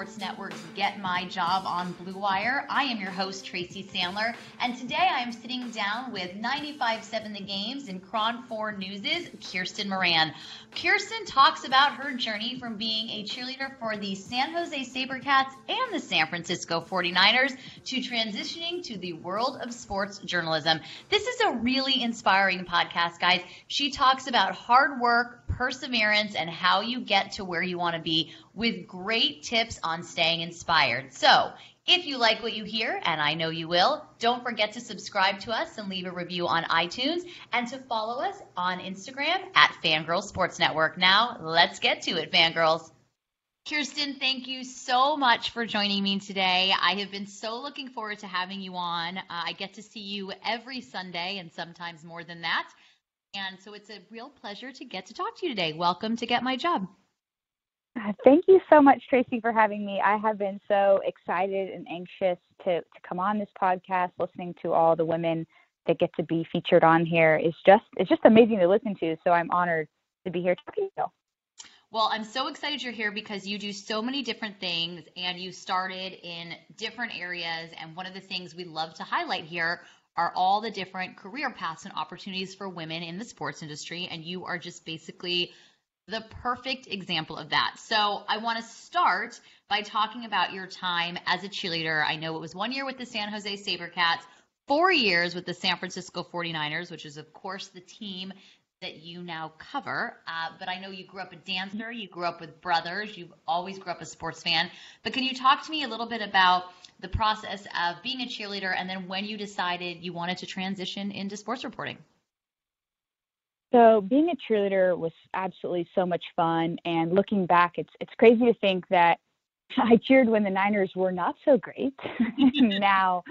Sports Network's Get My Job on Blue Wire. I am your host, Tracy Sandler, and today I am sitting down with 95.7 The Games and KRON 4 News' Kirsten Moran. Kirsten talks about her journey from being a cheerleader for the San Jose SaberCats and the San Francisco 49ers to transitioning to the world of sports journalism. This is a really inspiring podcast, guys. She talks about hard work, perseverance, and how you get to where you want to be with great tips on staying inspired. So, if you like what you hear, and I know you will, don't forget to subscribe to us and leave a review on iTunes and to follow us on Instagram at Fangirl Sports Network. Now, let's get to it, fangirls. Kirsten, thank you so much for joining me today. I have been so looking forward to having you on. Uh, I get to see you every Sunday and sometimes more than that. And so it's a real pleasure to get to talk to you today. Welcome to Get My Job. Uh, thank you so much, Tracy, for having me. I have been so excited and anxious to, to come on this podcast, listening to all the women that get to be featured on here is just it's just amazing to listen to. So I'm honored to be here talking to you. Well, I'm so excited you're here because you do so many different things and you started in different areas. And one of the things we love to highlight here are all the different career paths and opportunities for women in the sports industry. And you are just basically the perfect example of that. So I want to start by talking about your time as a cheerleader. I know it was one year with the San Jose SaberCats, four years with the San Francisco 49ers, which is, of course, the team that you now cover. Uh, but I know you grew up a dancer, you grew up with brothers, you've always grew up a sports fan. But can you talk to me a little bit about the process of being a cheerleader and then when you decided you wanted to transition into sports reporting? So being a cheerleader was absolutely so much fun. And looking back, it's it's crazy to think that I cheered when the Niners were not so great. and now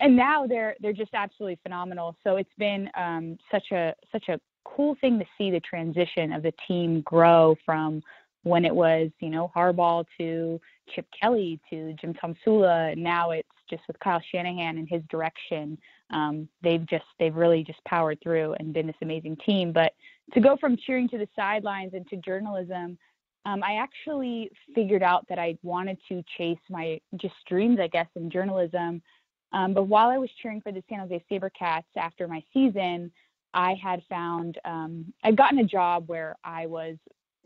and now they're they're just absolutely phenomenal. So it's been um, such a such a cool thing to see the transition of the team grow from when it was, you know, Harbaugh to Chip Kelly to Jim Tomsula. Now it's just with Kyle Shanahan and his direction um, they've just they've really just powered through and been this amazing team. But to go from cheering to the sidelines into journalism, um, I actually figured out that I wanted to chase my just dreams, I guess, in journalism. Um, but while I was cheering for the San Jose SaberCats after my season, I had found um, I'd gotten a job where I was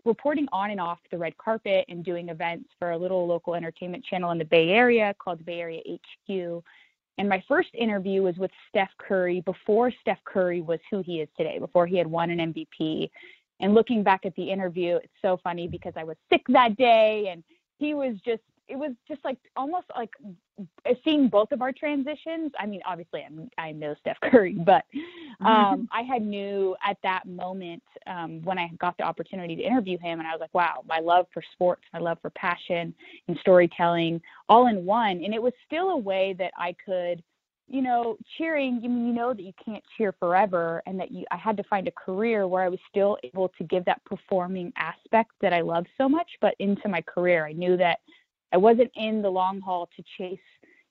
reporting on and off the red carpet and doing events for a little local entertainment channel in the Bay Area called Bay Area HQ. And my first interview was with Steph Curry before Steph Curry was who he is today, before he had won an MVP. And looking back at the interview, it's so funny because I was sick that day and he was just it was just like almost like seeing both of our transitions. I mean, obviously, I'm, I know Steph Curry, but um, I had knew at that moment um, when I got the opportunity to interview him, and I was like, wow, my love for sports, my love for passion and storytelling, all in one. And it was still a way that I could you know, cheering, you, you know that you can't cheer forever and that you I had to find a career where I was still able to give that performing aspect that I love so much, but into my career. I knew that I wasn't in the long haul to chase,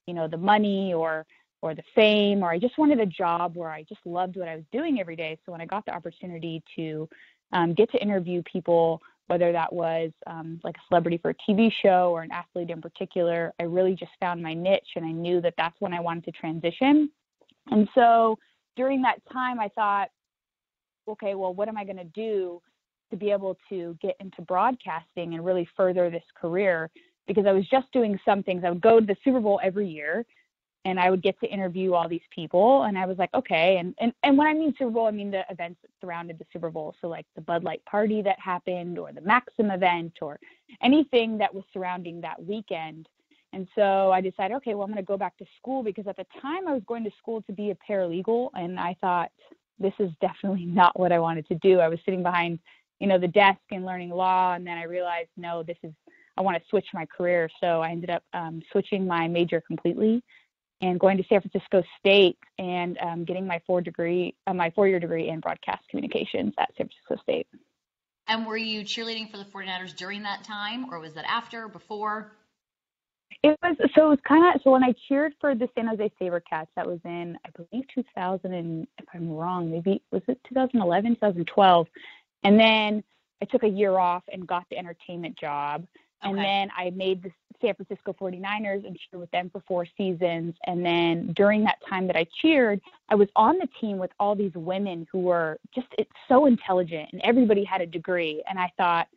you know, the money or or the fame or I just wanted a job where I just loved what I was doing every day. So when I got the opportunity to um, get to interview people, whether that was um, like a celebrity for a TV show or an athlete in particular, I really just found my niche and I knew that that's when I wanted to transition. And so during that time, I thought, okay, well, what am I going to do to be able to get into broadcasting and really further this career? Because I was just doing some things. I would go to the Super Bowl every year and I would get to interview all these people and I was like, okay. And and, and when I mean Super Bowl, I mean the events that surrounded the Super Bowl. So like the Bud Light party that happened or the Maxim event or anything that was surrounding that weekend. And so I decided, okay, well, I'm going to go back to school because at the time I was going to school to be a paralegal. And I thought, this is definitely not what I wanted to do. I was sitting behind, you know, the desk and learning law. And then I realized, no, this is, I want to switch my career. So I ended up um, switching my major completely and going to San Francisco State and um, getting my four degree, uh, my four year degree in broadcast communications at San Francisco State. And were you cheerleading for the 49ers during that time, or was that after, before? It was so it was kind of so when I cheered for the San Jose SaberCats, that was in I believe 2000 and if I'm wrong, maybe was it 2011, 2012, and then I took a year off and got the entertainment job, okay. and then I made the San Francisco 49ers and cheered with them for four seasons, and then during that time that I cheered, I was on the team with all these women who were just it's so intelligent and everybody had a degree, and I thought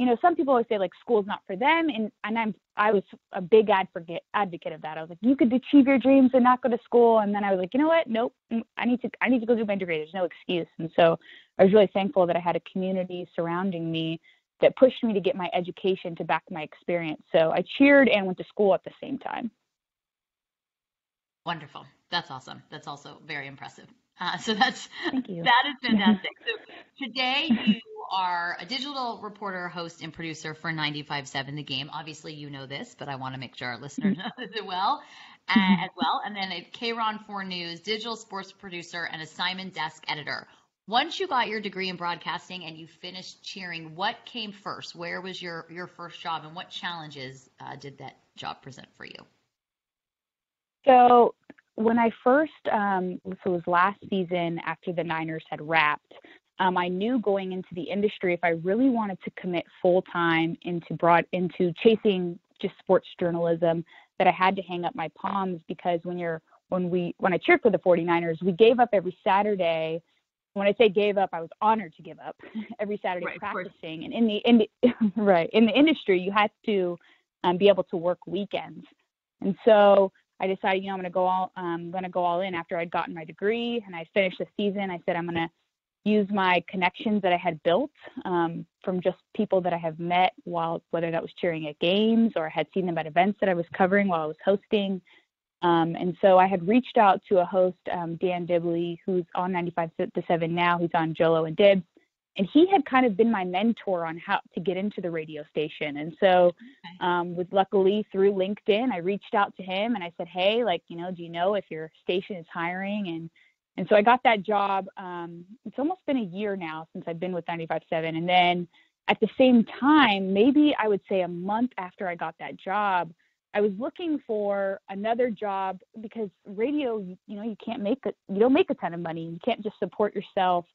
you know, some people always say like school's not for them, and and I'm I was a big advocate advocate of that. I was like, you could achieve your dreams and not go to school, and then I was like, you know what? Nope, mm, I need to I need to go do my degree. There's no excuse, and so I was really thankful that I had a community surrounding me that pushed me to get my education to back my experience. So I cheered and went to school at the same time. Wonderful. That's awesome. That's also very impressive. Uh, so that's Thank you. that is fantastic. so today you are a digital reporter, host, and producer for 95.7 The Game. Obviously, you know this, but I want to make sure our listeners know this as well. Uh, as well, and then at KRON 4 News, digital sports producer and assignment desk editor. Once you got your degree in broadcasting and you finished cheering, what came first? Where was your your first job, and what challenges uh, did that job present for you? So when I first, um, so it was last season after the Niners had wrapped, um, I knew going into the industry if I really wanted to commit full time into broad into chasing just sports journalism that I had to hang up my palms because when you're when we when I cheered for the 49ers, we gave up every Saturday. When I say gave up, I was honored to give up every Saturday right, practicing. And in the in the, right in the industry, you had to um, be able to work weekends. And so I decided, you know, I'm going to go all um, going to go all in after I'd gotten my degree and I finished the season. I said I'm going to use my connections that I had built um, from just people that I have met while, whether that was cheering at games or I had seen them at events that I was covering while I was hosting. Um, and so I had reached out to a host, um, Dan Dibley, who's on 95 to 7 now. He's on Jolo and Dibs. And he had kind of been my mentor on how to get into the radio station. And so, um, with luckily through LinkedIn, I reached out to him and I said, Hey, like, you know, do you know if your station is hiring? And and so I got that job. Um, it's almost been a year now since I've been with 95.7. And then at the same time, maybe I would say a month after I got that job, I was looking for another job because radio, you know, you can't make a, you don't make a ton of money. You can't just support yourself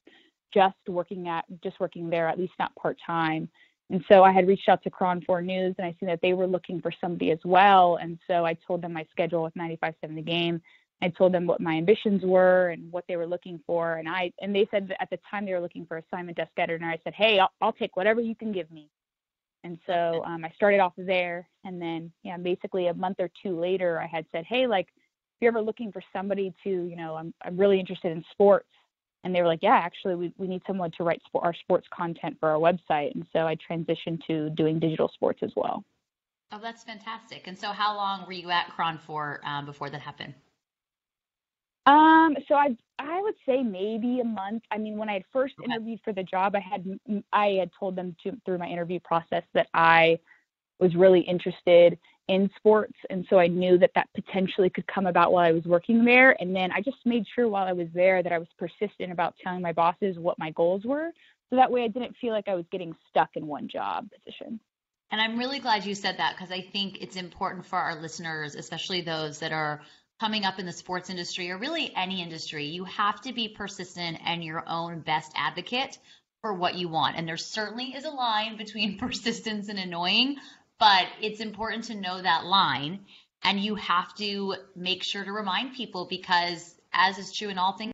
just working at just working there, at least not part time. And so I had reached out to KRON 4 News and I seen that they were looking for somebody as well. And so I told them my schedule with 95.7 The Game I told them what my ambitions were and what they were looking for, and I and they said at the time they were looking for assignment desk editor, and I said, hey, I'll, I'll take whatever you can give me. And so um, I started off there, and then yeah, basically a month or two later, I had said, hey, like if you're ever looking for somebody to, you know, I'm I'm really interested in sports, and they were like, yeah, actually, we we need someone to write our sports content for our website, and so I transitioned to doing digital sports as well. Oh, that's fantastic! And so, how long were you at KRON for um, before that happened? Um, so I I would say maybe a month. I mean, when I had first interviewed for the job, I had I had told them to, through my interview process that I was really interested in sports, and so I knew that that potentially could come about while I was working there. And then I just made sure while I was there that I was persistent about telling my bosses what my goals were, so that way I didn't feel like I was getting stuck in one job position. And I'm really glad you said that because I think it's important for our listeners, especially those that are coming up in the sports industry or really any industry, you have to be persistent and your own best advocate for what you want. And there certainly is a line between persistence and annoying, but it's important to know that line. And you have to make sure to remind people because, as is true in all things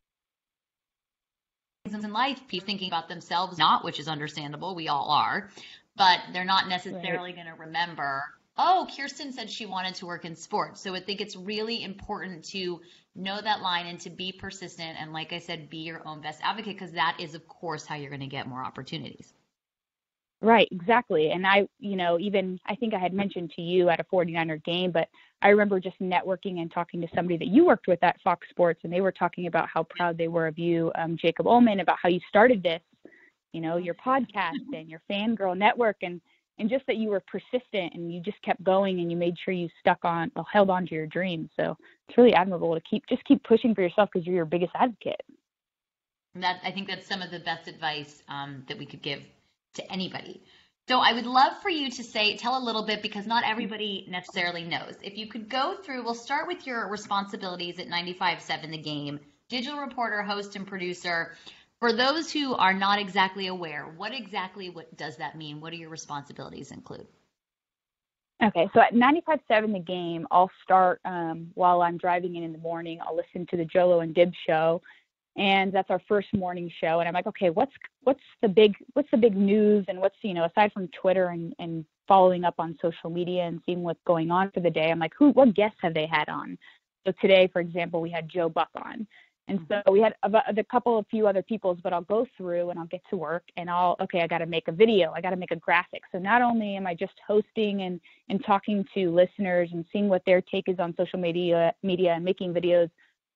in life, people thinking about themselves, not which is understandable, we all are, but they're not necessarily right. going to remember oh, Kirsten said she wanted to work in sports. So I think it's really important to know that line and to be persistent. And like I said, be your own best advocate because that is, of course, how you're going to get more opportunities. Right, exactly. And I, you know, even I think I had mentioned to you at a 49er game, but I remember just networking and talking to somebody that you worked with at Fox Sports, and they were talking about how proud they were of you, um, Jacob Ullman, about how you started this, you know, your podcast and your fangirl network, and and just that you were persistent and you just kept going and you made sure you stuck on, held on to your dreams. So it's really admirable to keep just keep pushing for yourself because you're your biggest advocate. That I think that's some of the best advice um, that we could give to anybody. So I would love for you to say, tell a little bit because not everybody necessarily knows. If you could go through, we'll start with your responsibilities at 95.7 The Game, digital reporter, host, and producer. For those who are not exactly aware, what exactly what does that mean? What do your responsibilities include? Okay, so at 95.7 The Game, I'll start um, while I'm driving in in the morning. I'll listen to the Jolo and Dib show and that's our first morning show and i'm like okay what's what's the big what's the big news and what's you know aside from twitter and and following up on social media and seeing what's going on for the day i'm like who what guests have they had on so today for example we had joe buck on and mm-hmm. so we had a, a couple of few other people's but i'll go through and i'll get to work and i'll okay i got to make a video. I got to make a graphic. So not only am i just hosting and and talking to listeners and seeing what their take is on social media media and making videos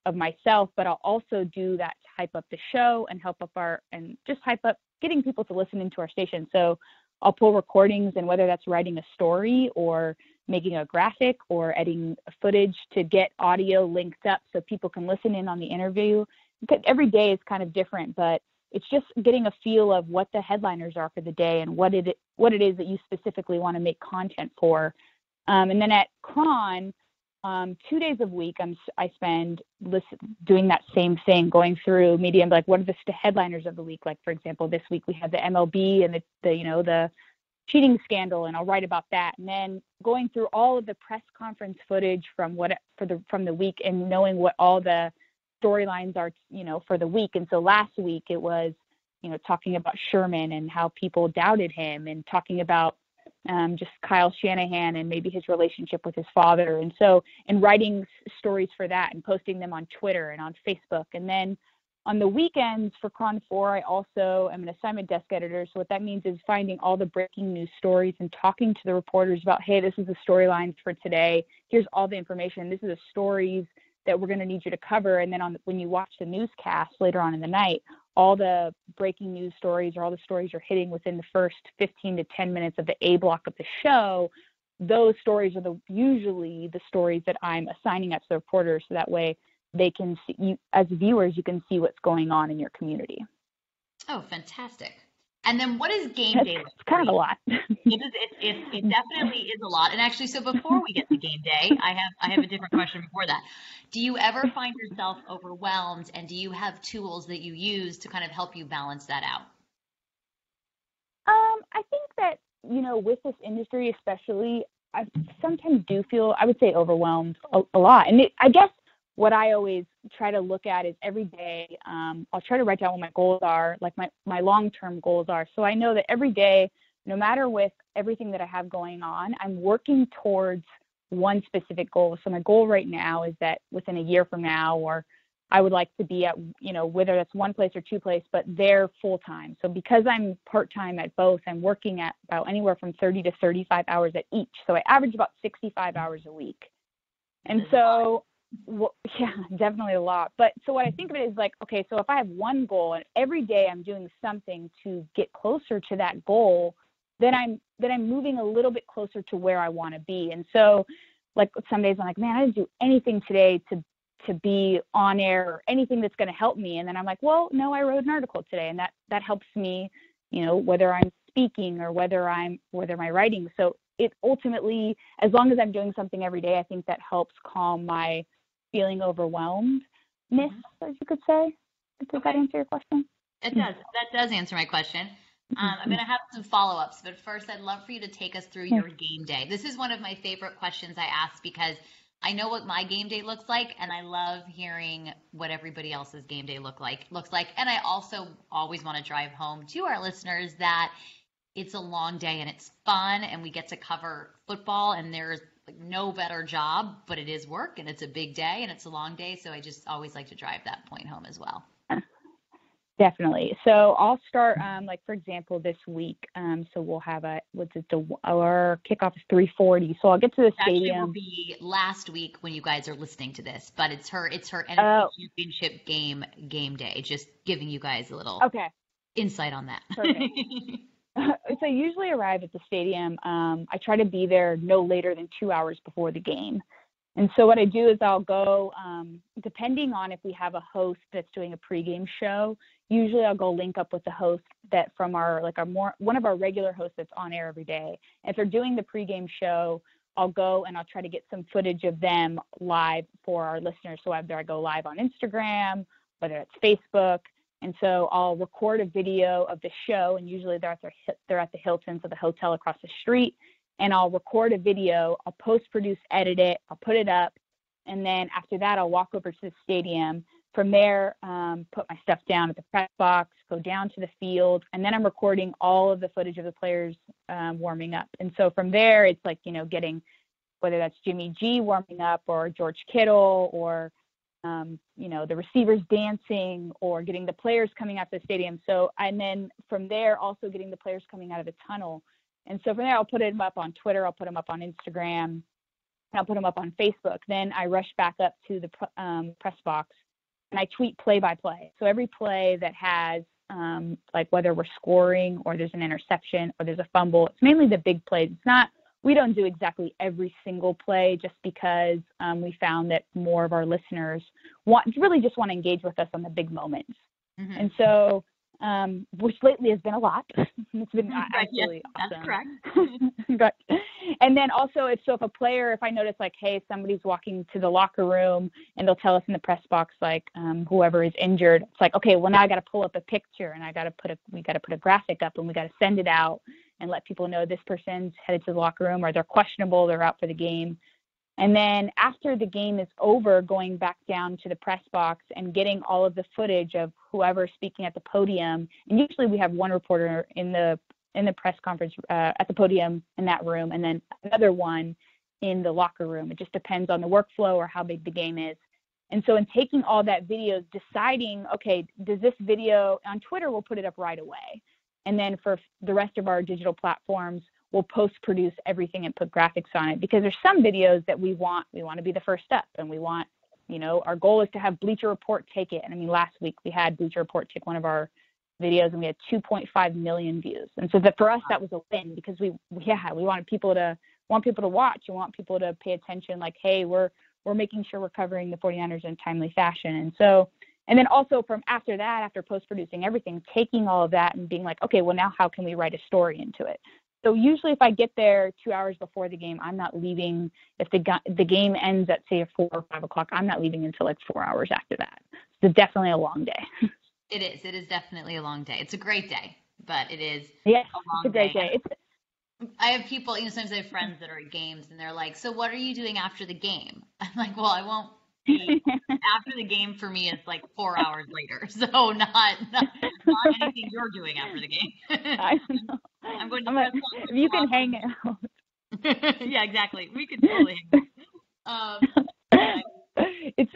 of myself, but I'll also do that to hype up the show and help up our and just hype up getting people to listen into our station. So I'll pull recordings and whether that's writing a story or making a graphic or editing footage to get audio linked up so people can listen in on the interview. Every day is kind of different, but it's just getting a feel of what the headliners are for the day and what it what it is that you specifically want to make content for. Um, and then at KRON, um, two days a week I'm, I spend listen, doing that same thing, going through media and like what are the headliners of the week? Like for example, this week we had the MLB and the, the you know the cheating scandal, and I'll write about that. And then going through all of the press conference footage from what for the from the week and knowing what all the storylines are, you know, for the week. And so last week it was you know talking about Sherman and how people doubted him, and talking about um, just Kyle Shanahan and maybe his relationship with his father. And so, and writing stories for that and posting them on Twitter and on Facebook. And then on the weekends for KRON 4, I also am an assignment desk editor. So, what that means is finding all the breaking news stories and talking to the reporters about, hey, this is the storylines for today. Here's all the information. This is the stories that we're going to need you to cover. And then on when you watch the newscast later on in the night, all the breaking news stories or all the stories you're hitting within the first 15 to 10 minutes of the A block of the show, those stories are the usually the stories that I'm assigning up to the reporters so that way they can see you as viewers you can see what's going on in your community. Oh, fantastic. And then what is game day? It's kind of a lot. it, is, it, it, it, definitely is a lot. And actually, so before we get to game day, I have I have a different question before that. Do you ever find yourself overwhelmed, and do you have tools that you use to kind of help you balance that out? Um, I think that you know, with this industry especially, I sometimes do feel I would say overwhelmed a, a lot, and it, I guess what I always try to look at is every day, um, I'll try to write down what my goals are, like my, my long term goals are. So I know that every day, no matter with everything that I have going on, I'm working towards one specific goal. So my goal right now is that within a year from now, or I would like to be at, you know, whether that's one place or two place, but they're full time. So because I'm part time at both, I'm working at about anywhere from 30 to 35 hours at each. So I average about 65 hours a week. And so well, yeah, definitely a lot. But so what I think of it is like, okay, so if I have one goal and every day I'm doing something to get closer to that goal, then I'm then I'm moving a little bit closer to where I want to be. And so, like some days I'm like, man, I didn't do anything today to to be on air or anything that's going to help me. And then I'm like, well, no, I wrote an article today, and that that helps me, you know, whether I'm speaking or whether I'm whether I writing. So it ultimately, as long as I'm doing something every day, I think that helps calm my feeling overwhelmed mm-hmm. as you could say. Does okay. that answer your question? It does. That does answer my question. Um, I'm going to have some follow ups, but first, I'd love for you to take us through your game day. This is one of my favorite questions I ask because I know what my game day looks like, and I love hearing what everybody else's game day look like looks like. And I also always want to drive home to our listeners that it's a long day and it's fun, and we get to cover football, and there's like no better job, but it is work and it's a big day and it's a long day. So I just always like to drive that point home as well. Definitely. So I'll start, um, like for example, this week. Um, so we'll have a what's it? The our kickoff is 3:40. So I'll get to the Actually, stadium. will be last week when you guys are listening to this, but it's her it's her NFC Oh. Championship game game day. Just giving you guys a little Okay. insight on that. Perfect. so I usually arrive at the stadium. Um, I try to be there no later than two hours before the game. And so what I do is I'll go, um, depending on if we have a host that's doing a pregame show. Usually I'll go link up with the host that from our like our more one of our regular hosts that's on air every day. If they're doing the pregame show, I'll go and I'll try to get some footage of them live for our listeners. So whether I go live on Instagram, whether it's Facebook, and so I'll record a video of the show, and usually they're at their, they're at the Hilton, so the hotel across the street. And I'll record a video, I'll post produce, edit it, I'll put it up, and then after that I'll walk over to the stadium. From there, um, put my stuff down at the press box, go down to the field, and then I'm recording all of the footage of the players um, warming up. And so from there, it's like you know getting whether that's Jimmy G warming up or George Kittle or um, you know, the receivers dancing or getting the players coming out to the stadium. So, and then from there, also getting the players coming out of the tunnel. And so from there, I'll put them up on Twitter, I'll put them up on Instagram, I'll put them up on Facebook. Then I rush back up to the um, press box and I tweet play by play. So every play that has, um, like whether we're scoring or there's an interception or there's a fumble, it's mainly the big plays. It's not we don't do exactly every single play just because um, we found that more of our listeners want really just want to engage with us on the big moments. Mhm. And so, um, which lately has been a lot. it's been yes, absolutely That's awesome. correct. But- and then also, if so, if a player, if I notice like, hey, somebody's walking to the locker room, and they'll tell us in the press box like, um, whoever is injured, it's like, okay, well now I got to pull up a picture, and I got to put a, we got to put a graphic up, and we got to send it out, and let people know this person's headed to the locker room, or they're questionable, they're out for the game. And then after the game is over, going back down to the press box and getting all of the footage of whoever's speaking at the podium. And usually we have one reporter in the in the press conference uh, at the podium in that room, and then another one in the locker room. It just depends on the workflow or how big the game is. And so, in taking all that videos, deciding, okay, does this video on Twitter, we'll put it up right away. And then for the rest of our digital platforms, we'll post produce everything and put graphics on it because there's some videos that we want, we want to be the first up and we want, you know, our goal is to have Bleacher Report take it. And I mean, last week we had Bleacher Report take one of our videos and we had 2.5 million views. And so that for us, that was a win because we, yeah, we wanted people to want people to watch. and want people to pay attention. Like, hey, we're we're making sure we're covering the 49ers in a timely fashion. And so, and then also from after that, after post producing everything, taking all of that and being like, okay, well now how can we write a story into it? So usually, if I get there two hours before the game, I'm not leaving. If the the game ends at say four or five o'clock, I'm not leaving until like four hours after that. So definitely a long day. It is. It is definitely a long day. It's a great day, but it is yes, a long it's a great day. day. It's I have people, you know, sometimes I have friends that are at games and they're like, So what are you doing after the game? I'm like, Well, I won't after the game for me is like four hours later. So not not, not anything you're doing after the game. I know. I'm going to I'm like, press box if you can hang out. yeah, exactly. We could totally hang out. Um it's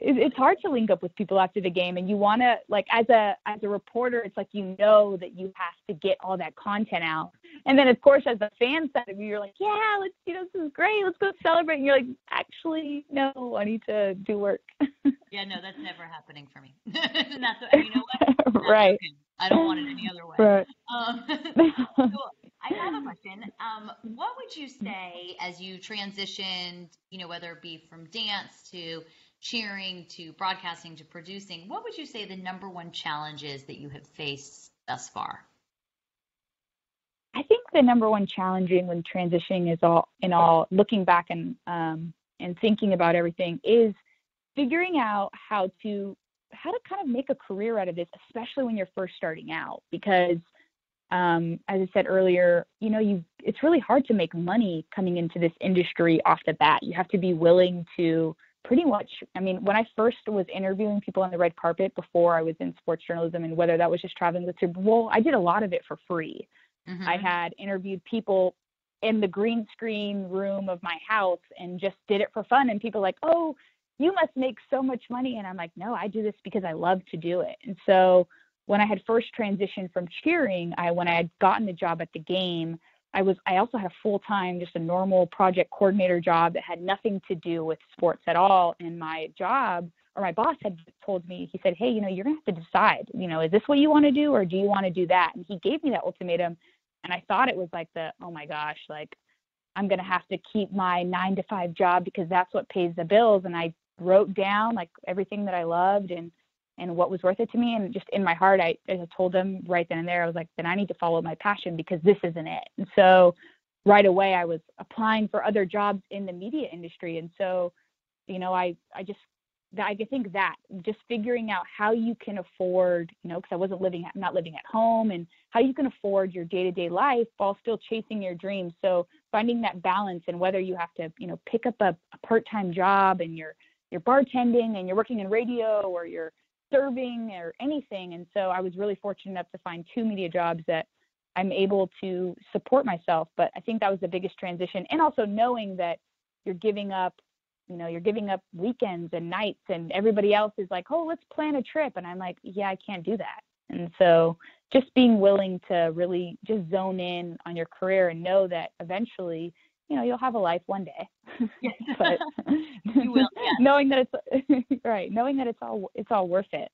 it's hard to link up with people after the game and you want to like as a as a reporter it's like you know that you have to get all that content out and then of course as a fan side of you you're like yeah let's you know this is great let's go celebrate and you're like actually no i need to do work yeah, no, that's never happening for me. and that's what, you know what? That's right okay. I don't want it any other way. right Um, I have a question. Um, what would you say as you transitioned, you know, whether it be from dance to cheering to broadcasting to producing, what would you say the number one challenge is that you have faced thus far? I think the number one challenging when transitioning is all in all looking back and um, and thinking about everything is figuring out how to how to kind of make a career out of this, especially when you're first starting out, because um, as I said earlier, you know, you it's really hard to make money coming into this industry off the bat. You have to be willing to pretty much. I mean, when I first was interviewing people on the red carpet before I was in sports journalism, and whether that was just traveling with Super Bowl, I did a lot of it for free. Mhm. I had interviewed people in the green screen room of my house and just did it for fun. And people like, oh, you must make so much money. And I'm like, no, I do this because I love to do it. And so when I had first transitioned from cheering, I when I had gotten the job at the game, I was I also had a full time, just a normal project coordinator job that had nothing to do with sports at all. And my job or my boss had told me, he said, Hey, you know, you're gonna have to decide, you know, is this what you want to do or do you want to do that? And he gave me that ultimatum and I thought it was like the, oh my gosh, like I'm gonna have to keep my nine to five job because that's what pays the bills. And I wrote down like everything that I loved and and what was worth it to me. And just in my heart, I, I told them right then and there, I was like, then I need to follow my passion because this isn't it. And so right away, I was applying for other jobs in the media industry. And so, you know, I, I just, I think that just figuring out how you can afford, you know, because I wasn't living, I'm not living at home, and how you can afford your day to day life while still chasing your dreams. So finding that balance and whether you have to, you know, pick up a, a part time job and you're, you're bartending and you're working in radio or you're serving or anything. And so I was really fortunate enough to find two media jobs that I'm able to support myself. But I think that was the biggest transition. And also knowing that you're giving up, you know, you're giving up weekends and nights and everybody else is like, oh, let's plan a trip. And I'm like, yeah, I can't do that. And so just being willing to really just zone in on your career and know that eventually you know you'll have a life one day but will, knowing that it's right knowing that it's all it's all worth it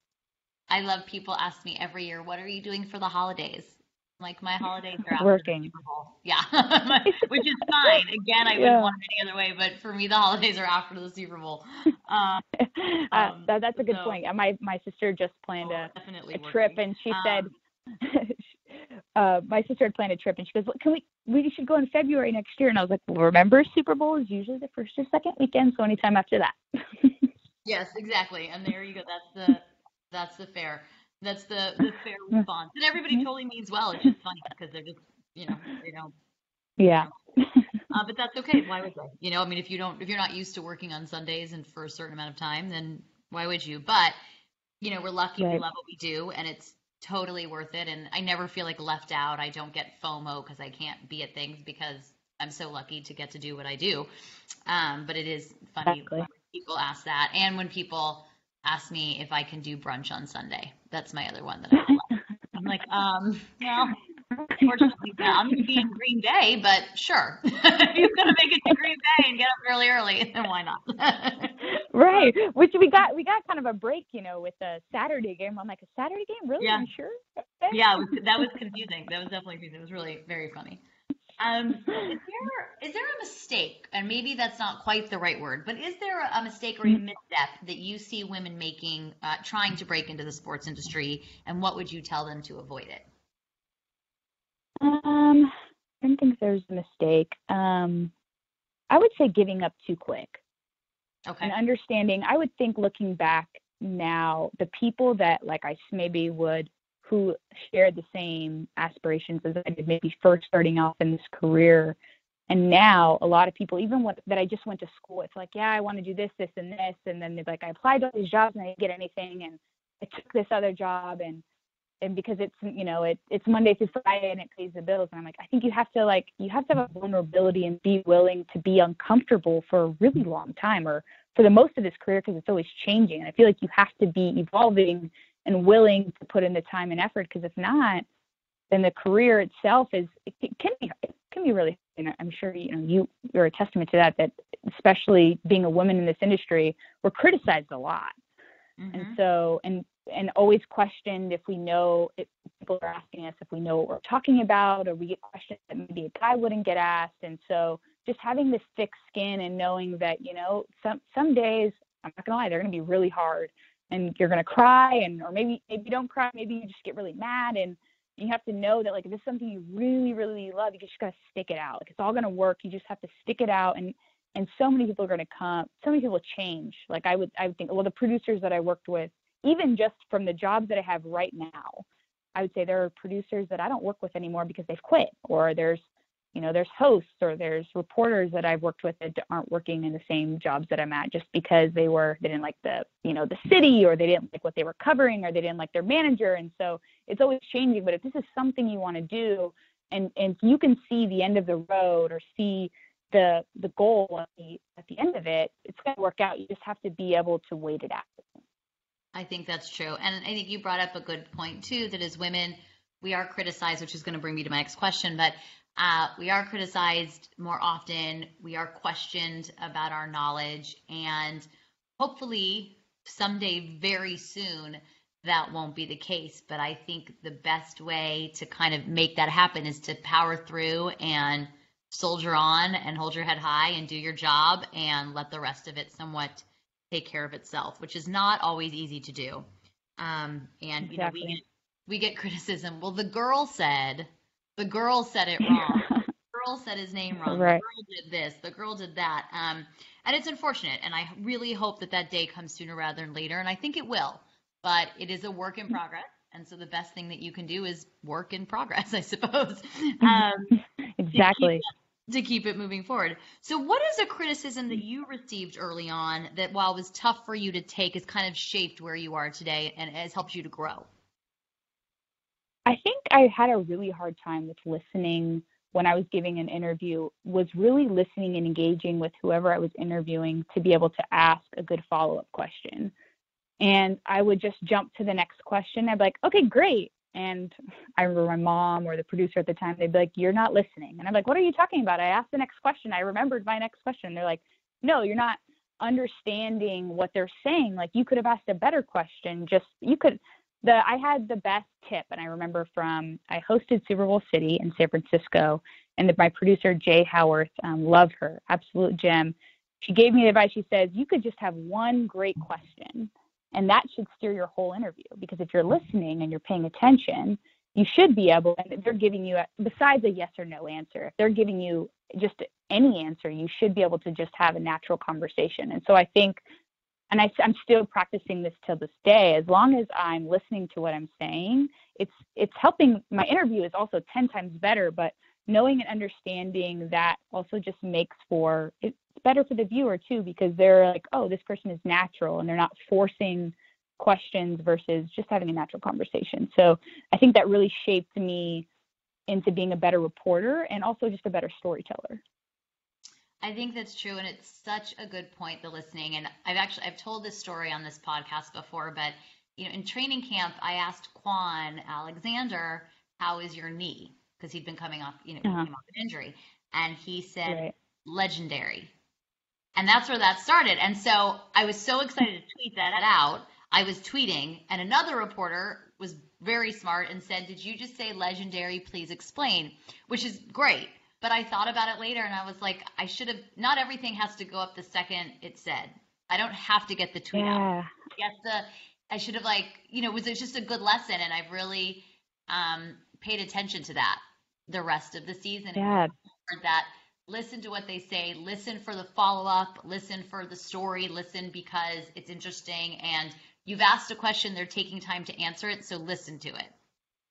i love people ask me every year what are you doing for the holidays like my holidays are after working the Super Bowl. yeah which is fine again i wouldn't want it any other way but for me the holidays are after the super bowl um, uh, that, that's a good so, point my my sister just planned oh, a, a trip and she um, said uh, my sister had planned a trip and she goes, well, "Can we? We should go in February next year." And I was like, well, "Remember, Super Bowl is usually the first or second weekend, so anytime after that." yes, exactly. And there you go. That's the that's the fair that's the the fair response, and everybody totally means well. It's just funny because they're just you know they don't. Yeah. You know. uh, but that's okay. Why would they? You know, I mean, if you don't, if you're not used to working on Sundays and for a certain amount of time, then why would you? But you know, we're lucky. Right. We love what we do, and it's totally worth it. And I never feel like left out. I don't get FOMO because I can't be at things because I'm so lucky to get to do what I do. Um, but it is funny exactly. when people ask that. And when people ask me if I can do brunch on Sunday, that's my other one that I I'm like, um, well, Unfortunately, I'm going to be in Green Bay, but sure, if you're going to make it to Green Bay and get up really early, then why not? right. Which we got, we got kind of a break, you know, with the Saturday game. I'm like, a Saturday game, really? Yeah. Are you sure? Okay. Yeah, was, that was confusing. That was definitely confusing. It was really very funny. Um, is there is there a mistake, and maybe that's not quite the right word, but is there a mistake or a mm-hmm. misstep that you see women making, uh, trying to break into the sports industry, and what would you tell them to avoid it? Um, I don't think there's a mistake. Um, I would say giving up too quick. Okay. And understanding, I would think looking back now, the people that like I maybe would who shared the same aspirations as I did, maybe first starting off in this career. And now a lot of people, even what that I just went to school, it's like, yeah, I want to do this, this, and this. And then they're like, I applied to all these jobs and I didn't get anything. And I took this other job and and because it's you know it, it's monday through friday and it pays the bills and i'm like i think you have to like you have to have a vulnerability and be willing to be uncomfortable for a really long time or for the most of this career because it's always changing and i feel like you have to be evolving and willing to put in the time and effort because if not then the career itself is it, can be it can be really and i'm sure you know you you're a testament to that that especially being a woman in this industry we're criticized a lot. Mm-hmm. and so and and always questioned if we know if people are asking us if we know what we're talking about or we get questions that maybe a guy wouldn't get asked. And so just having this thick skin and knowing that you know some some days i'm not gonna lie they're gonna be really hard and you're gonna cry and or maybe maybe you don't cry maybe you just get really mad and you have to know that like if it's something you really really love you just gotta stick it out. Like it's all gonna work. You just have to stick it out and and so many people are to come so many people change. Like i would i would think well the producers that i worked with even just from the jobs that I have right now, I would say there are producers that I don't work with anymore because they've quit, or there's, you know, there's hosts or there's reporters that I've worked with that aren't working in the same jobs that I'm at just because they were they didn't like the you know the city or they didn't like what they were covering or they didn't like their manager, and so it's always changing. But if this is something you want to do, and and you can see the end of the road or see the the goal at the at the end of it, it's going to work out. You just have to be able to wait it out. I think that's true. And I think you brought up a good point too that as women, we are criticized, which is going to bring me to my next question, but uh, we are criticized more often. We are questioned about our knowledge. And hopefully, someday, very soon, that won't be the case. But I think the best way to kind of make that happen is to power through and soldier on and hold your head high and do your job and let the rest of it somewhat take care of itself, which is not always easy to do. Um, and you know, we get, we get criticism. Well, the girl said, the girl said it wrong. the girl said his name wrong. Right. The girl did this. The girl did that. Um, and it's unfortunate. And I really hope that that day comes sooner rather than later. And I think it will. But it is a work in progress. And so the best thing that you can do is work in progress, I suppose. Um, exactly to keep it moving forward. So, what is a criticism that you received early on that, while it was tough for you to take, has kind of shaped where you are today and has helped you to grow? I think I had a really hard time with listening when I was giving an interview, was really listening and engaging with whoever I was interviewing to be able to ask a good follow up question. And I would just jump to the next question. I'd be like, okay, great. And I remember my mom or the producer at the time, they'd be like, You're not listening. And I'm like, What are you talking about? I asked the next question. I remembered my next question. They're like, No, you're not understanding what they're saying. Like, you could have asked a better question. Just, you could. The, I had the best tip, and I remember from I hosted Super Bowl City in San Francisco, and the, my producer Jay Howarth, um, love her, absolute gem. She gave me the advice. She says you could just have one great question, and that should steer your whole interview because if you're listening and you're paying attention, you should be able, and they're giving you, a, besides a yes or no answer, if they're giving you just any answer, you should be able to just have a natural conversation. And so I think, and I, I'm still practicing this till this day, as long as I'm listening to what I'm saying, it's, it's helping, my interview is also 10 times better, but knowing and understanding that also just makes for it, better for the viewer too because they're like, oh, this person is natural and they're not forcing questions versus just having a natural conversation. So I think that really shaped me into being a better reporter and also just a better storyteller. I think that's true, and it's such a good point. The listening, and I've actually I've told this story on this podcast before, but you know, in training camp, I asked Kwon Alexander, "How is your knee?" Because he'd been coming off, you know, uh-huh. off an injury, and he said, right. "Legendary." And that's where that started. And so I was so excited to tweet that out. I was tweeting, and another reporter was very smart and said, Did you just say legendary? Please explain, which is great. But I thought about it later and I was like, I should have, not everything has to go up the second it said. I don't have to get the tweet yeah. out. Yes, the, I should have, like, you know, was it just a good lesson. And I've really um, paid attention to that the rest of the season. Yeah. That listen to what they say, listen for the follow up, listen for the story, listen because it's interesting and you've asked a question, they're taking time to answer it, so listen to it.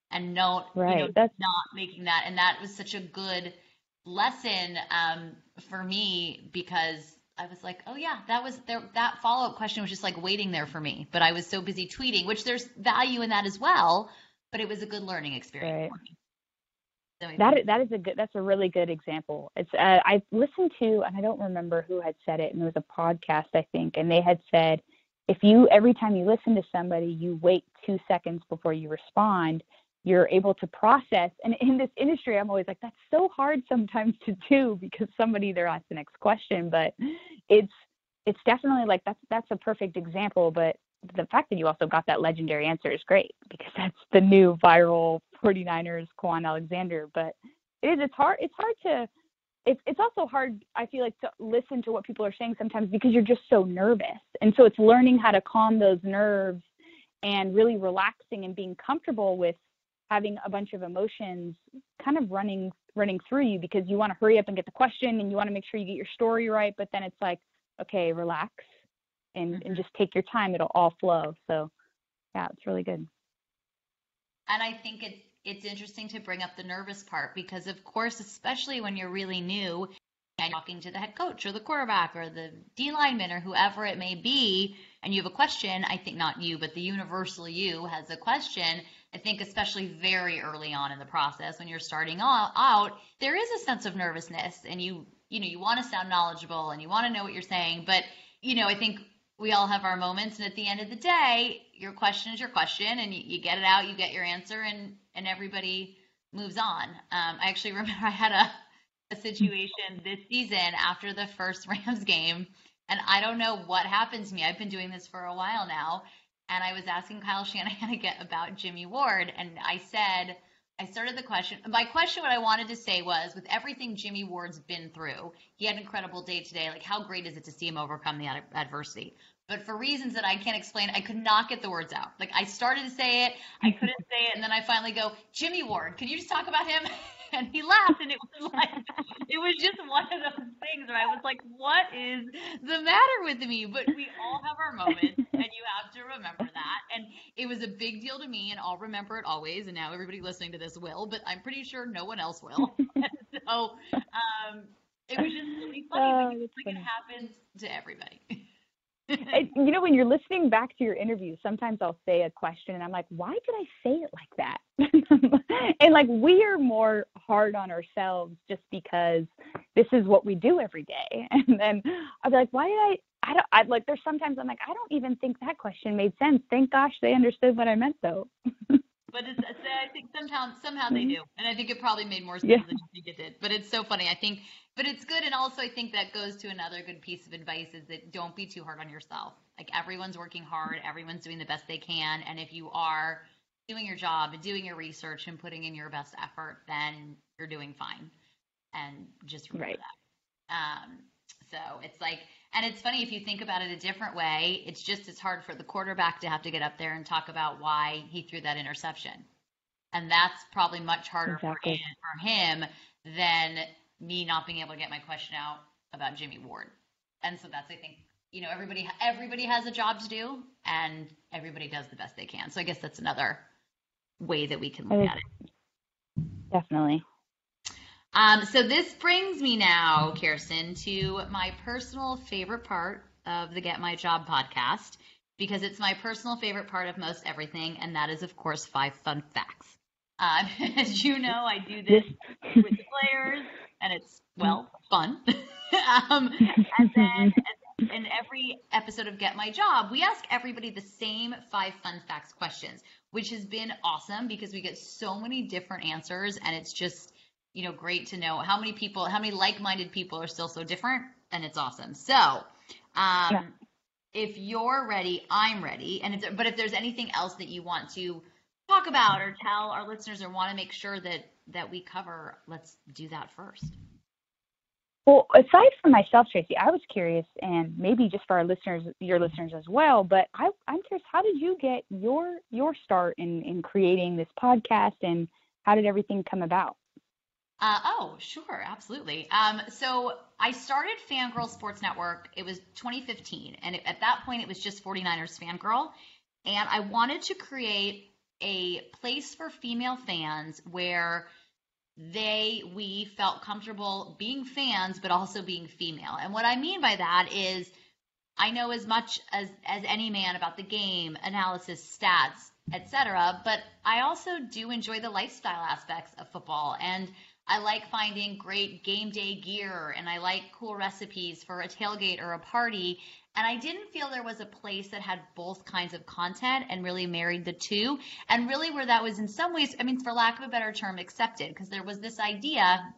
And no, right. you know, That's... not making that. And that was such a good lesson um, for me because I was like, oh yeah, that was there. That follow up question was just like waiting there for me, but I was so busy tweeting, which there's value in that as well. But it was a good learning experience right. for me. That that is a good. That's a really good example. It's uh, I listened to, and I don't remember who had said it, and it was a podcast I think, and they had said if you every time you listen to somebody, you wait two seconds before you respond, you're able to process. And in this industry, I'm always like, that's so hard sometimes to do because somebody there asks the next question, but it's it's definitely like that's that's a perfect example. But the fact that you also got that legendary answer is great because that's the new viral 49ers Kwon Alexander. But it is it's hard it's hard to it's it's also hard I feel like to listen to what people are saying sometimes because you're just so nervous. And so it's learning how to calm those nerves and really relaxing and being comfortable with having a bunch of emotions kind of running running through you because you want to hurry up and get the question and you want to make sure you get your story right but then it's like okay relax and, mm-hmm. and just take your time. It'll all flow. So yeah, it's really good. And I think it's it's interesting to bring up the nervous part because of course, especially when you're really new talking to the head coach or the quarterback or the D lineman or whoever it may be, and you have a question, I think not you, but the universal you has a question. I think especially very early on in the process when you're starting out, there is a sense of nervousness and you you know you want to sound knowledgeable and you want to know what you're saying, but you know I think we all have our moments, and at the end of the day, your question is your question, and you, you get it out, you get your answer, and and everybody moves on. Um, I actually remember I had a a situation this season after the first Rams game, and I don't know what happened to me. I've been doing this for a while now, and I was asking Kyle Shanahan about Jimmy Ward, and I said, I started the question. My question, what I wanted to say was, with everything Jimmy Ward's been through, he had an incredible day today. Like, how great is it to see him overcome the ad- adversity? But for reasons that I can't explain, I could not get the words out. Like, I started to say it, I couldn't say it, and then I finally go, Jimmy Ward, can you just talk about him? And he laughed, and it was like, it was just one of those things where I was like, what is the matter with me? But we all have our moments, and you have to remember that. And it was a big deal to me, and I'll remember it always. And now everybody listening to this will, but I'm pretty sure no one else will. so um, it was just really funny Oh, because like, it happens to everybody. You know, when you're listening back to your interview, sometimes I'll say a question and I'm like, why did I say it like that? and like we are more hard on ourselves just because this is what we do every day. And then I'll be like, why did I? I don't. I like. There's sometimes I'm like, I don't even think that question made sense. Thank gosh they understood what I meant though. But it's, it's, I think somehow somehow they do, and I think it probably made more sense Yeah. than you think it did. But it's so funny. I think, but it's good, and also I think that goes to another good piece of advice is that don't be too hard on yourself. Like everyone's working hard, everyone's doing the best they can, and if you are doing your job and doing your research and putting in your best effort, then you're doing fine. And just remember Right. that. Um, so it's like, and it's funny if you think about it a different way. It's just as hard for the quarterback to have to get up there and talk about why he threw that interception, and that's probably much harder Exactly. for, him, for him than me not being able to get my question out about Jimmy Ward. And so that's I think you know everybody everybody has a job to do, and everybody does the best they can. So I guess that's another way that we can look at it. Definitely. Um, so this brings me now, Kirsten, to my personal favorite part of the Get My Job podcast because it's my personal favorite part of most everything, and that is, of course, five fun facts. Um, as you know, I do this with the players, and it's well fun. um, and then in every episode of Get My Job, we ask everybody the same five fun facts questions, which has been awesome because we get so many different answers, and it's just you know great to know how many people, how many like-minded people are still so different, and it's awesome. So. Um, Yeah. If you're ready, I'm ready. And if there, but if there's anything else that you want to talk about or tell our listeners or want to make sure that that we cover, let's do that first. Well, aside from myself, Tracy, I was curious, and maybe just for our listeners, your listeners as well. But I, I'm curious, how did you get your your start in in creating this podcast, and how did everything come about? Uh, oh, sure, absolutely. Um, so I started Fangirl Sports Network. It was 2015, and it, at that point, it was just 49ers Fangirl, and I wanted to create a place for female fans where they we felt comfortable being fans, but also being female. And what I mean by that is, I know as much as as any man about the game, analysis, stats, etc. But I also do enjoy the lifestyle aspects of football and. I like finding great game day gear and I like cool recipes for a tailgate or a party. And I didn't feel there was a place that had both kinds of content and really married the two. And really, where that was in some ways, I mean, for lack of a better term, accepted, because there was this idea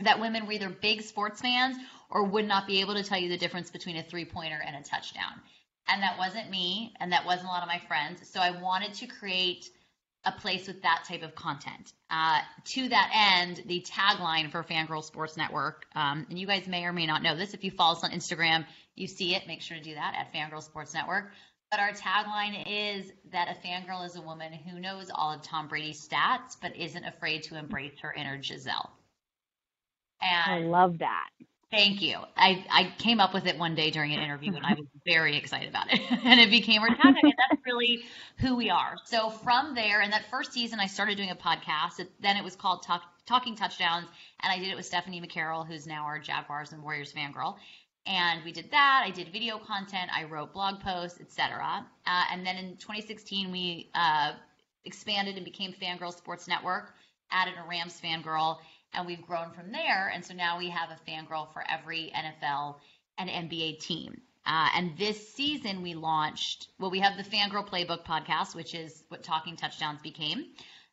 that women were either big sports fans or would not be able to tell you the difference between a three pointer and a touchdown. And that wasn't me, and that wasn't a lot of my friends. So I wanted to create a place with that type of content. Uh, to that end, the tagline for Fangirl Sports Network, um, and you guys may or may not know this. If you follow us on Instagram, you see it. Make sure to do that at Fangirl Sports Network. But our tagline is that a fangirl is a woman who knows all of Tom Brady's stats, but isn't afraid to embrace her inner Gisele. I love that. Thank you. I, I came up with it one day during an interview and I was very excited about it. and it became our tagline. And that's really who we are. So from there, in that first season, I started doing a podcast. It, then it was called Talk, Talking Touchdowns. And I did it with Stephanie McCarroll, who's now our Jaguars and Warriors fangirl. And we did that. I did video content. I wrote blog posts, etc. Uh, and then in 2016, we uh, expanded and became Fangirl Sports Network, added a Rams fangirl, and we've grown from there. And so now we have a fangirl for every NFL and NBA team. Uh, and this season we launched, well, we have the Fangirl Playbook podcast, which is what Talking Touchdowns became.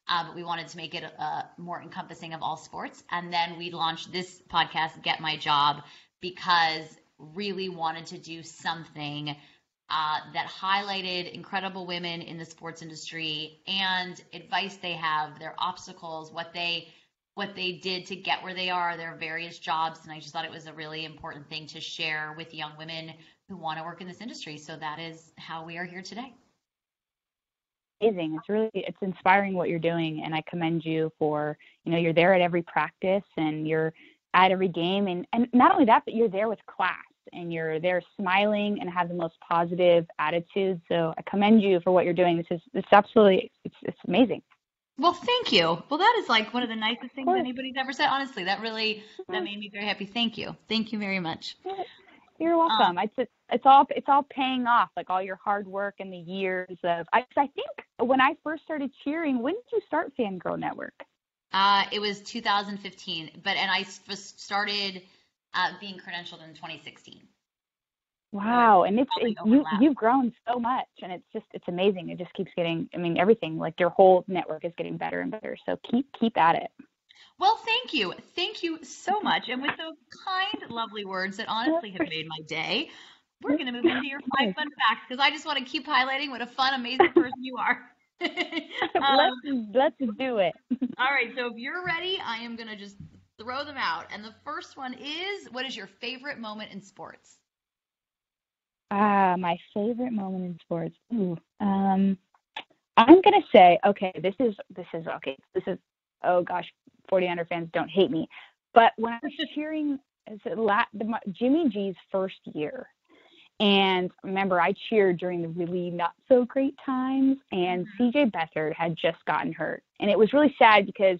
Uh, but we wanted to make it uh, more encompassing of all sports. And then we launched this podcast, Get My Job, because really wanted to do something uh, that highlighted incredible women in the sports industry and advice they have, their obstacles, what they what they did to get where they are, their various jobs, and I just thought it was a really important thing to share with young women who want to work in this industry. So that is how we are here today. Amazing. It's really it's inspiring what you're doing, and I commend you for you know you're there at every practice and you're at every game, and and not only that, but you're there with class and you're there smiling and have the most positive attitude. So I commend you for what you're doing. This is it's absolutely it's it's amazing. Well, thank you. Well, that is like one of the nicest things anybody's ever said. Honestly, that really that made me very happy. Thank you. Thank you very much. You're welcome. Um, it's it's all it's all paying off, like all your hard work and the years of. I I think when I first started cheering, when did you start Fangirl Network? Uh, it was 2015, but and I started uh, being credentialed in 2016. Wow, and it's it, you you've grown so much, and it's just it's amazing. It just keeps getting. I mean, everything like your whole network is getting better and better. So keep keep at it. Well, thank you, thank you so much, and with those kind, lovely words that honestly have made my day, we're going to move into your five fun facts because I just want to keep highlighting what a fun, amazing person you are. um, let's let's do it. all right, so if you're ready, I am going to just throw them out. And the first one is what is your favorite moment in sports? Ah, my favorite moment in sports. Ooh, um, I'm gonna say, okay, this is this is okay. This is oh gosh, 49er fans don't hate me, but when I was cheering, is it la- the, Jimmy G's first year, and remember I cheered during the really not so great times, and mm-hmm. CJ Beathard had just gotten hurt, and it was really sad because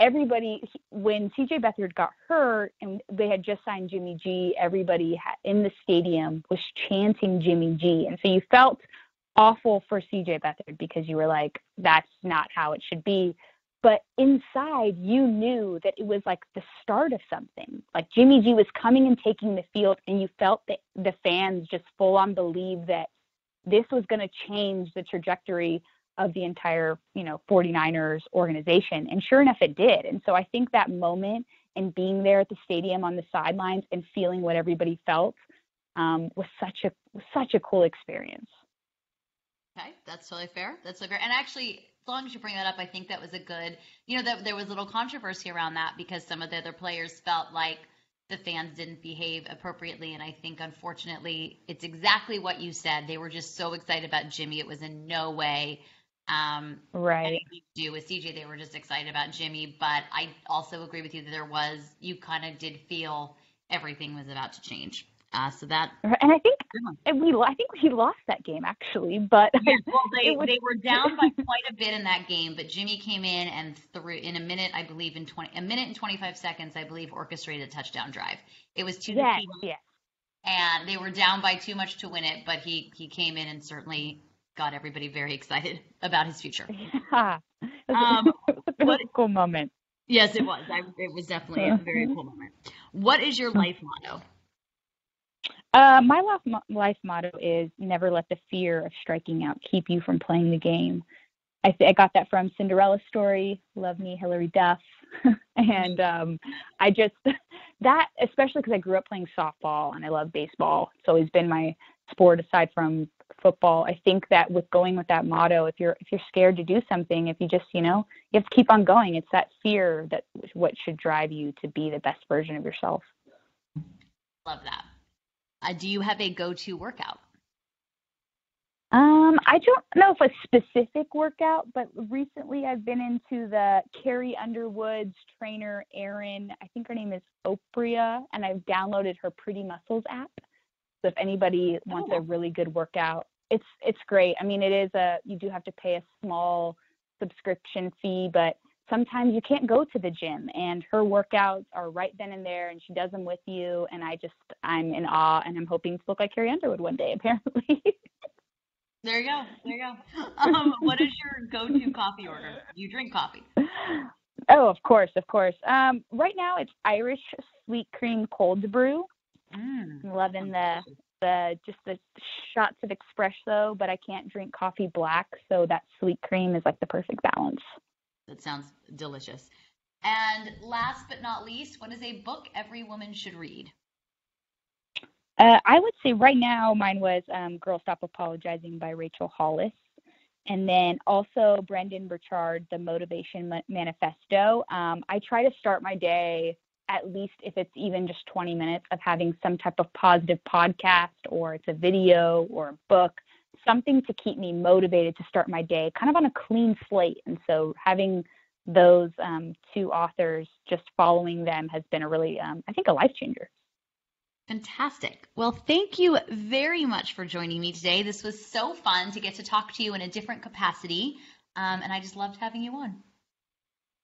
everybody when CJ Beathard got hurt and they had just signed Jimmy G, everybody in the stadium was chanting Jimmy G, and so you felt awful for CJ Beathard because you were like, that's not how it should be. But inside, you knew that it was like the start of something. Like Jimmy G was coming and taking the field, and you felt that the fans just full on believe that this was going to change the trajectory of the entire, you know, 49ers organization. And sure enough, it did. And so I think that moment and being there at the stadium on the sidelines and feeling what everybody felt um, was such a was such a cool experience. Okay, that's totally fair. That's totally fair. And actually, as long as you bring that up, I think that was a good. You know, that there was a little controversy around that because some of the other players felt like the fans didn't behave appropriately. And I think, unfortunately, it's exactly what you said. They were just so excited about Jimmy. It was in no way um, right. do with CJ, they were just excited about Jimmy. But I also agree with you that there was, you kind of did feel everything was about to change. Uh, so that, and I think and we, I think we lost that game actually, but yeah, well, they was, they were down by quite a bit in that game. But Jimmy came in and threw in a minute, I believe, in twenty a minute and twenty five seconds, I believe, orchestrated a touchdown drive. It was two yes, yes. and they were down by too much to win it. But he he came in and certainly got everybody very excited about his future. Yeah, um, what, a cool moment. Yes, it was. I, it was definitely a very cool moment. What is your life motto? Uh, my life, life motto is never let the fear of striking out keep you from playing the game. I, th- I got that from Cinderella's story, Love Me, Hilary Duff. and um, I just, that, especially because I grew up playing softball and I love baseball. It's always been my sport aside from football. I think that with going with that motto, if you're if you're scared to do something, if you just you know you have to keep on going. It's that fear that what should drive you to be the best version of yourself. Love that. Uh, do you have a go-to workout? Um, I don't know if a specific workout, but recently I've been into the Carrie Underwood's trainer, Erin. I think her name is Oprea, and I've downloaded her Pretty Muscles app. So if anybody wants oh. a really good workout, it's it's great. I mean, it is a you do have to pay a small subscription fee, but sometimes you can't go to the gym and her workouts are right then and there and she does them with you and I just I'm in awe and I'm hoping to look like Carrie Underwood one day apparently. there you go. There you go. Um, what is your go-to coffee order? You drink coffee? Oh, of course, of course. Um, right now it's Irish sweet cream cold brew. Mm. Loving the the just the shots of espresso, but I can't drink coffee black, so that sweet cream is like the perfect balance. That sounds delicious. And last but not least, what is a book every woman should read? Uh, I would say right now mine was um, Girl Stop Apologizing by Rachel Hollis. And then also Brendon Burchard, The Motivation Manifesto. Um, I try to start my day at least if it's even just 20 minutes of having some type of positive podcast or it's a video or a book, something to keep me motivated to start my day kind of on a clean slate. And so having those um, two authors, just following them has been a really, um, I think, a life changer. Fantastic. Well, thank you very much for joining me today. This was so fun to get to talk to you in a different capacity. Um, and I just loved having you on.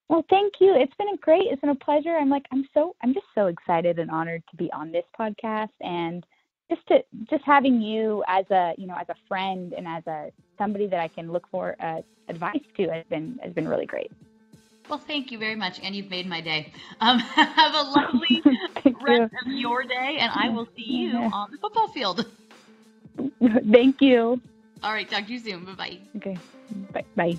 Well, thank you. It's been a great. It's been a pleasure. I'm like, I'm so, I'm just so excited and honored to be on this podcast and just to, just having you as a, you know, as a friend and as a somebody that I can look for uh, advice to has been has been really great. Well, thank you very much, and you've made my day. Um, have a lovely rest you. of your day, and I will see you yeah. on the football field. Thank you. All right, talk to you soon. Bye bye. Okay. Bye. Bye.